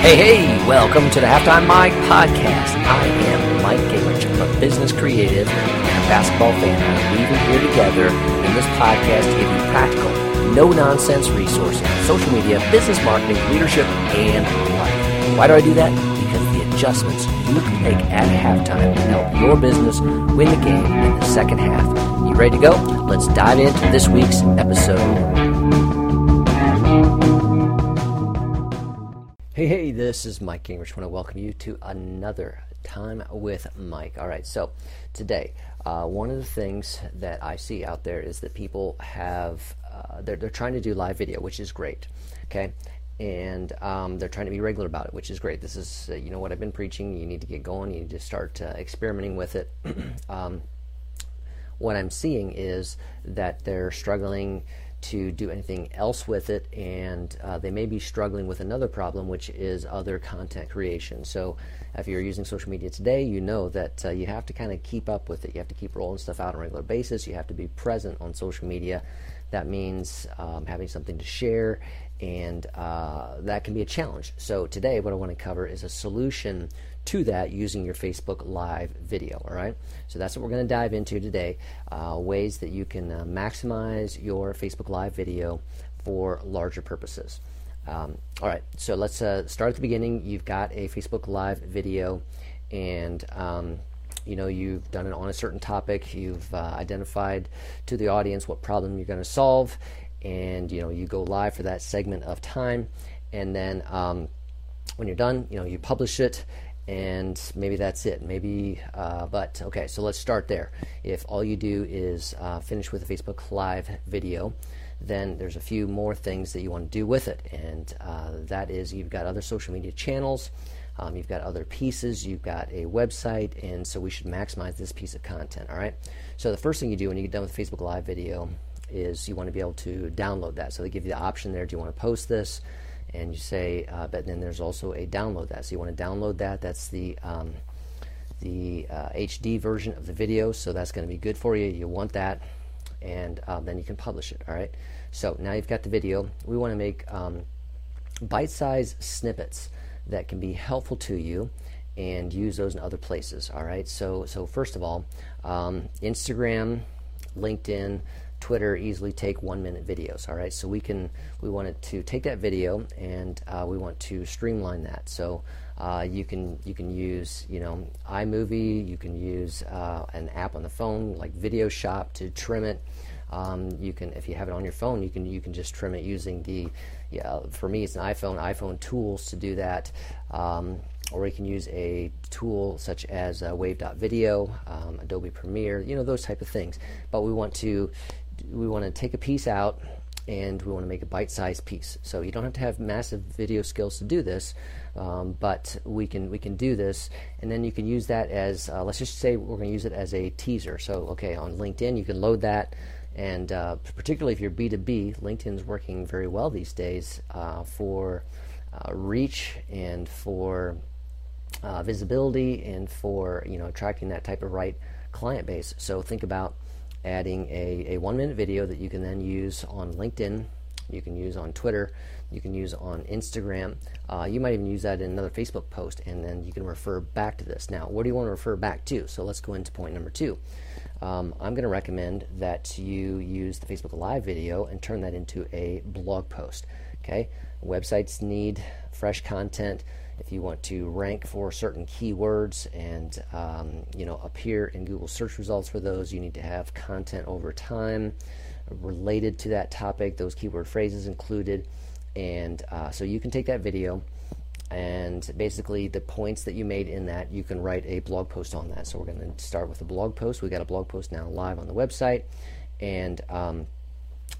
Hey, hey, welcome to the Halftime Mike podcast. I am Mike Gingerich. I'm a business creative and a basketball fan. I'm weaving here together in this podcast to give you practical, no nonsense resources social media, business marketing, leadership, and life. Why do I do that? Because the adjustments you can make at halftime can help your business win the game in the second half. You ready to go? Let's dive into this week's episode. Hey, hey, this is Mike Gingerich. I want to welcome you to another Time with Mike. All right, so today, uh, one of the things that I see out there is that people have, uh, they're, they're trying to do live video, which is great, okay? And um, they're trying to be regular about it, which is great. This is, uh, you know, what I've been preaching. You need to get going, you need to start uh, experimenting with it. um, what I'm seeing is that they're struggling to do anything else with it, and uh, they may be struggling with another problem, which is other content creation. So, if you're using social media today, you know that uh, you have to kind of keep up with it. You have to keep rolling stuff out on a regular basis. You have to be present on social media. That means um, having something to share, and uh, that can be a challenge. So, today, what I want to cover is a solution to that using your Facebook Live video. All right, so that's what we're going to dive into today. Uh, ways that you can uh, maximize your Facebook Live video for larger purposes. Um, all right, so let's uh, start at the beginning. You've got a Facebook Live video, and um, you know you've done it on a certain topic. You've uh, identified to the audience what problem you're going to solve, and you know you go live for that segment of time, and then um, when you're done, you know you publish it, and maybe that's it. Maybe, uh, but okay, so let's start there. If all you do is uh, finish with a Facebook Live video, then there's a few more things that you want to do with it, and uh, that is you've got other social media channels, um, you've got other pieces, you've got a website, and so we should maximize this piece of content. All right. So the first thing you do when you get done with Facebook Live video is you want to be able to download that. So they give you the option there. Do you want to post this? And you say, uh, but then there's also a download that. So you want to download that. That's the um, the uh, HD version of the video. So that's going to be good for you. You want that, and um, then you can publish it. All right. So now you've got the video. We want to make um, bite-sized snippets that can be helpful to you and use those in other places. All right. So so first of all, um, Instagram, LinkedIn. Twitter easily take one minute videos. All right, so we can we wanted to take that video and uh, we want to streamline that. So uh, you can you can use you know iMovie, you can use uh, an app on the phone like Video Shop to trim it. Um, you can if you have it on your phone, you can you can just trim it using the yeah. For me, it's an iPhone iPhone tools to do that. Um, or you can use a tool such as uh, Wave.video, um, Adobe Premiere, you know those type of things. But we want to we want to take a piece out and we want to make a bite-sized piece. So you don't have to have massive video skills to do this, um, but we can we can do this, and then you can use that as uh, let's just say we're going to use it as a teaser. So okay, on LinkedIn you can load that, and uh, particularly if you're B2B, LinkedIn's working very well these days uh, for uh, reach and for uh, visibility and for you know attracting that type of right client base. So think about adding a, a one minute video that you can then use on LinkedIn, you can use on Twitter, you can use on Instagram. Uh, you might even use that in another Facebook post, and then you can refer back to this. Now, what do you want to refer back to? So let's go into point number two. Um, I'm going to recommend that you use the Facebook Live video and turn that into a blog post. Okay, websites need fresh content if you want to rank for certain keywords and um, you know appear in Google search results for those, you need to have content over time related to that topic, those keyword phrases included, and uh, so you can take that video and basically the points that you made in that you can write a blog post on that. So we're going to start with a blog post. We got a blog post now live on the website, and um,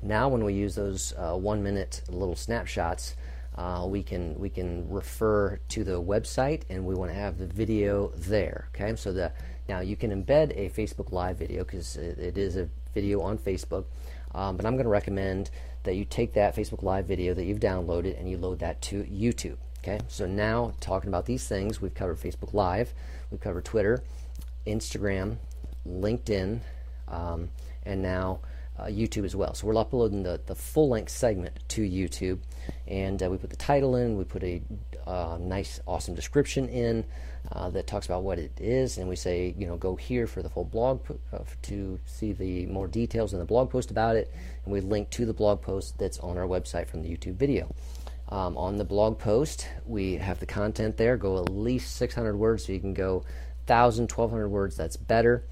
now when we use those uh, one minute little snapshots uh, we can we can refer to the website and we want to have the video there okay? So the now you can embed a Facebook live video because it, it is a video on Facebook um, but I'm going to recommend that you take that Facebook live video that you've downloaded and you load that to YouTube okay? So now talking about these things we've covered Facebook live we've covered Twitter Instagram LinkedIn um, and now uh, YouTube as well. So we're uploading the, the full length segment to YouTube, and uh, we put the title in, we put a uh, nice, awesome description in uh, that talks about what it is, and we say, you know, go here for the full blog uh, to see the more details in the blog post about it, and we link to the blog post that's on our website from the YouTube video. Um, on the blog post, we have the content there. Go at least 600 words, so you can go 1,000, 1,200 words. That's better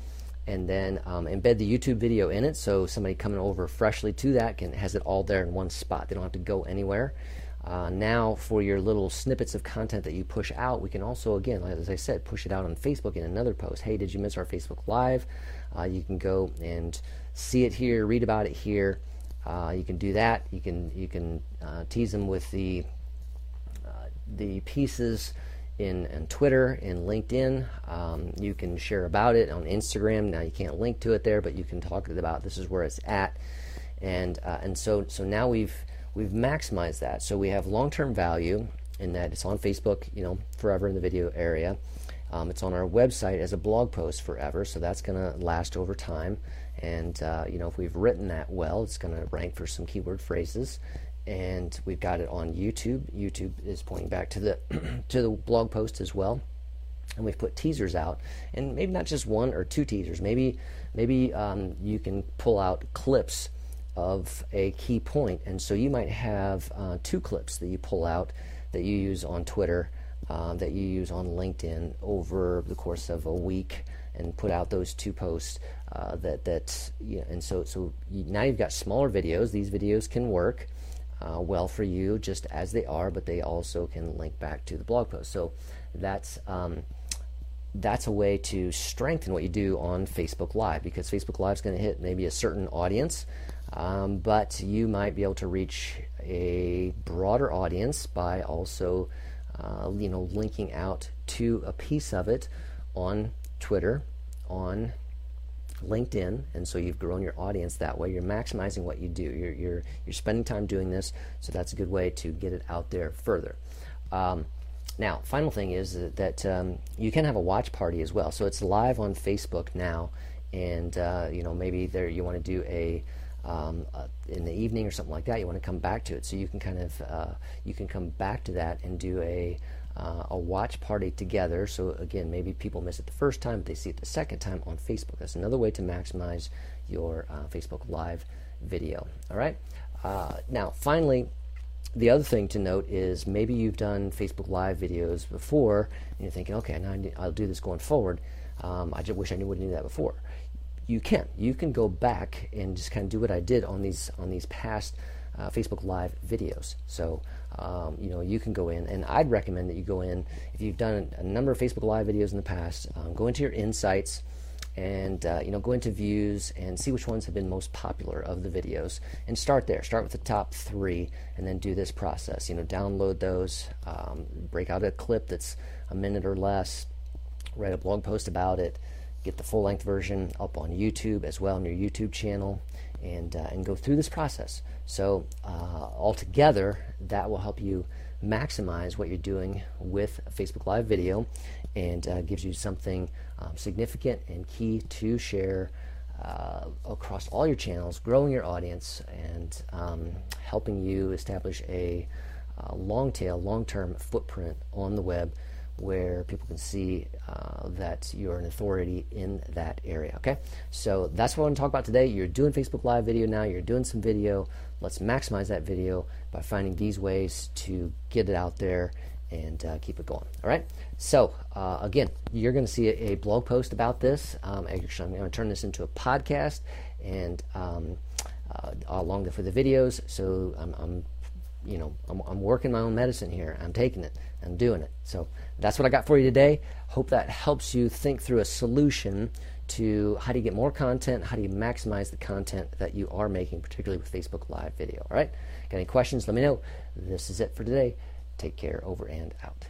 and then um, embed the YouTube video in it so somebody coming over freshly to that can has it all there in one spot. They don't have to go anywhere. Uh, now, for your little snippets of content that you push out, we can also, again, as I said, push it out on Facebook in another post. Hey, did you miss our Facebook Live? Uh, you can go and see it here, read about it here. Uh, you can do that. You can you can uh, tease them with the uh, the pieces in, in Twitter, in LinkedIn. Um, you can share about it on Instagram. Now you can't link to it there, but you can talk about this is where it's at, and uh, and so so now we've we've maximized that. So we have long term value in that it's on Facebook, you know, forever in the video area. Um, it's on our website as a blog post forever, so that's going to last over time. And uh, you know, if we've written that well, it's going to rank for some keyword phrases, and we've got it on YouTube. YouTube is pointing back to the to the blog post as well, and we've put teasers out, and maybe not just one or two teasers. Maybe maybe um, you can pull out clips of a key point, and so you might have uh, two clips that you pull out that you use on Twitter, uh, that you use on LinkedIn over the course of a week, and put out those two posts. Uh, that that yeah, and so so you, now you've got smaller videos. These videos can work uh, well for you just as they are, but they also can link back to the blog post. So that's um, that's a way to strengthen what you do on Facebook Live because Facebook Live is going to hit maybe a certain audience, um, but you might be able to reach a broader audience by also, uh, you know, linking out to a piece of it on Twitter, on LinkedIn, and so you've grown your audience that way. You're maximizing what you do. You're you're you're spending time doing this, so that's a good way to get it out there further. Um, now, final thing is that, that um, you can have a watch party as well. So it's live on Facebook now, and uh, you know maybe there you want to do a um, in the evening or something like that. You want to come back to it, so you can kind of uh, you can come back to that and do a uh, a watch party together. So again, maybe people miss it the first time, but they see it the second time on Facebook. That's another way to maximize your uh, Facebook Live video. All right. Uh, now, finally, the other thing to note is maybe you've done Facebook Live videos before, and you're thinking, okay, now I'll do this going forward. Um, I just wish I knew would do that before. You can. You can go back and just kind of do what I did on these on these past uh, Facebook Live videos. So um, you know you can go in, and I'd recommend that you go in if you've done a number of Facebook Live videos in the past. Um, go into your insights, and uh, you know go into views and see which ones have been most popular of the videos, and start there. Start with the top three, and then do this process. You know, download those, um, break out a clip that's a minute or less, write a blog post about it get the full length version up on YouTube as well on your YouTube channel and, uh, and go through this process. So, uh, altogether, that will help you maximize what you're doing with Facebook Live video and uh, gives you something um, significant and key to share uh, across all your channels, growing your audience and um, helping you establish a uh, long tail, long term footprint on the web where people can see uh, that you're an authority in that area. Okay, so that's what I want to talk about today. You're doing Facebook Live video now, you're doing some video. Let's maximize that video by finding these ways to get it out there and uh, keep it going. All right, so uh, again, you're going to see a, a, blog post about this. Um, actually, I'm going to turn this into a podcast and um, uh, along for the videos. So I'm, I'm you know, I'm, I'm working my own medicine here. I'm taking it. I'm doing it. So that's what I got for you today. Hope that helps you think through a solution to how do you get more content, how do you maximize the content that you are making, particularly with Facebook Live video. All right? Got any questions? Let me know. This is it for today. Take care. Over and out.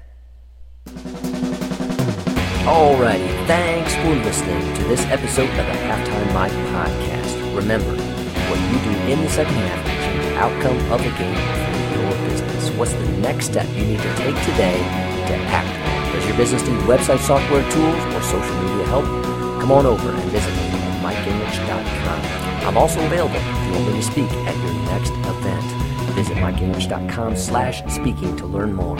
Alrighty, thanks for listening to this episode of the Halftime Mike podcast. Remember, what you do in the second half change the outcome of the game What's the next step you need to take today to act? Does your business need website software tools or social media help? Come on over and visit me at mikegingerich.com. I'm also available if you want me to speak at your next event. Visit mikegingerich.com slash speaking to learn more.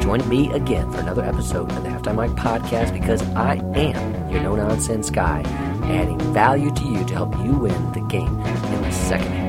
Join me again for another episode of the Halftime Mike podcast because I am your no-nonsense guy, adding value to you to help you win the game in the second half.